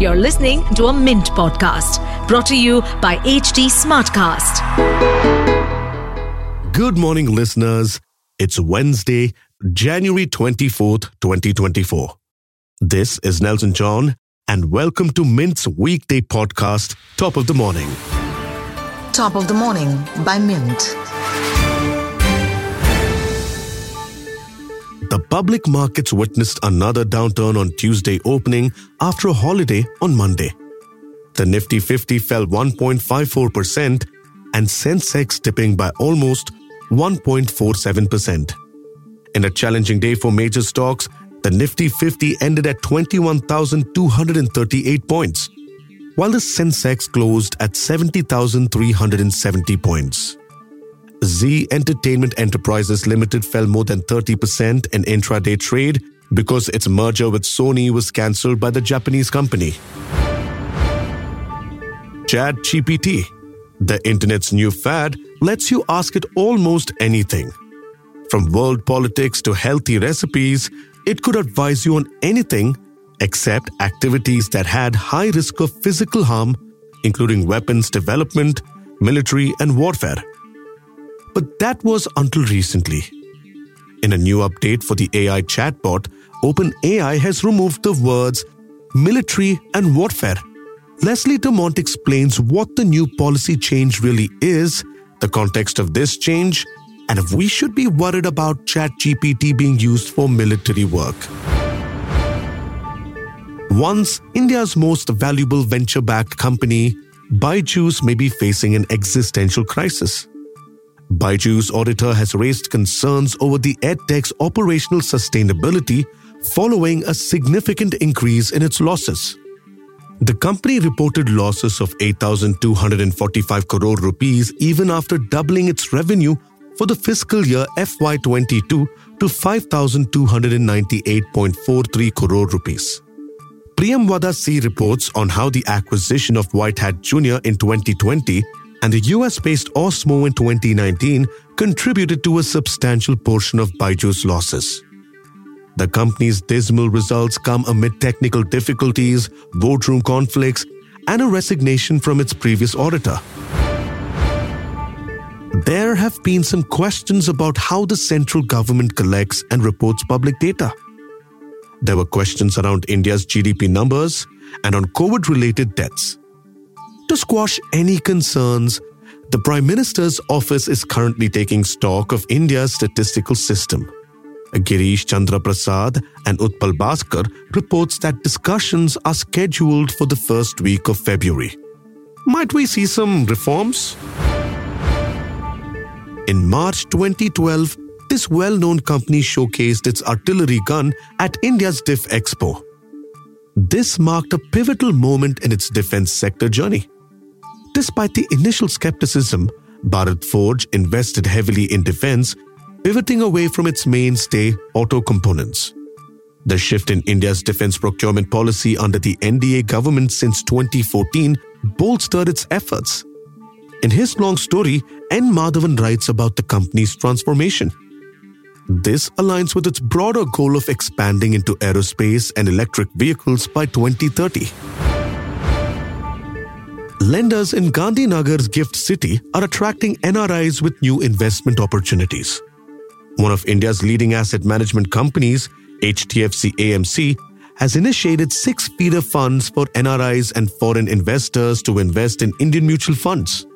You're listening to a Mint podcast brought to you by HT Smartcast. Good morning, listeners. It's Wednesday, January 24th, 2024. This is Nelson John, and welcome to Mint's weekday podcast, Top of the Morning. Top of the Morning by Mint. The public markets witnessed another downturn on Tuesday opening after a holiday on Monday. The Nifty 50 fell 1.54% and Sensex dipping by almost 1.47%. In a challenging day for major stocks, the Nifty 50 ended at 21,238 points, while the Sensex closed at 70,370 points. Zee Entertainment Enterprises Limited fell more than 30% in intraday trade because its merger with Sony was cancelled by the Japanese company. ChatGPT, the internet's new fad, lets you ask it almost anything. From world politics to healthy recipes, it could advise you on anything except activities that had high risk of physical harm, including weapons development, military, and warfare. But that was until recently. In a new update for the AI chatbot, OpenAI has removed the words military and warfare. Leslie D'Monte explains what the new policy change really is, the context of this change, and if we should be worried about ChatGPT being used for military work. Once India's most valuable venture backed company, Byju's may be facing an existential crisis. Byju's auditor has raised concerns over the EdTech's operational sustainability following a significant increase in its losses. The company reported losses of 8,245 crore rupees even after doubling its revenue for the fiscal year FY22 to 5,298.43 crore rupees. Priyamvada C reports on how the acquisition of WhiteHat Jr. in 2020 and the US based Osmo in 2019 contributed to a substantial portion of Byju's losses. The company's dismal results come amid technical difficulties, boardroom conflicts, and a resignation from its previous auditor. There have been some questions about how the central government collects and reports public data. There were questions around India's GDP numbers and on COVID related deaths. To squash any concerns, the Prime Minister's office is currently taking stock of India's statistical system. Girish Chandra Prasad and Utpal Bhaskar reports that discussions are scheduled for the first week of February. Might we see some reforms? In March 2012, this well-known company showcased its artillery gun at India's DefExpo. This marked a pivotal moment in its defense sector journey. Despite the initial skepticism, Bharat Forge invested heavily in defense, pivoting away from its mainstay auto components. The shift in India's defense procurement policy under the NDA government since 2014 bolstered its efforts. In his long story, N. Madhavan writes about the company's transformation. This aligns with its broader goal of expanding into aerospace and electric vehicles by 2030 lenders in Gandhinagar's Gift City are attracting NRIs with new investment opportunities. One of India's leading asset management companies, HDFC AMC, has initiated six feeder funds for NRIs and foreign investors to invest in Indian mutual funds.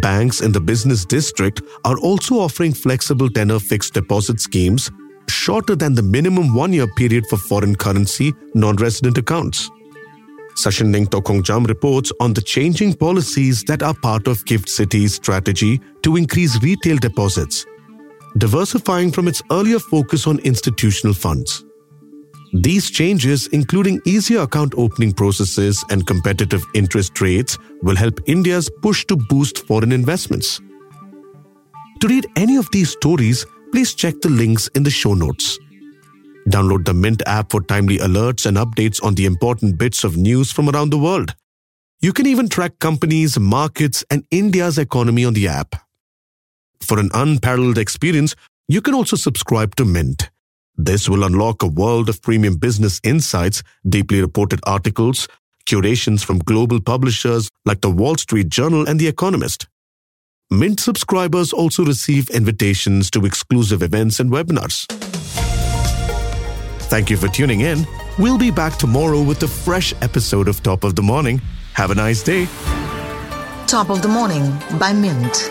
Banks in the business district are also offering flexible tenor fixed deposit schemes shorter than the minimum one year period for foreign currency non resident accounts. Sachin Tokongjam reports on the changing policies that are part of Gift City's strategy to increase retail deposits, diversifying from its earlier focus on institutional funds. These changes, including easier account opening processes and competitive interest rates, will help India's push to boost foreign investments. To read any of these stories, please check the links in the show notes. Download the Mint app for timely alerts and updates on the important bits of news from around the world. You can even track companies, markets, and India's economy on the app. For an unparalleled experience, you can also subscribe to Mint. This will unlock a world of premium business insights, deeply reported articles, curations from global publishers like the Wall Street Journal and The Economist. Mint subscribers also receive invitations to exclusive events and webinars. Thank you for tuning in. We'll be back tomorrow with a fresh episode of Top of the Morning. Have a nice day. Top of the Morning by Mint.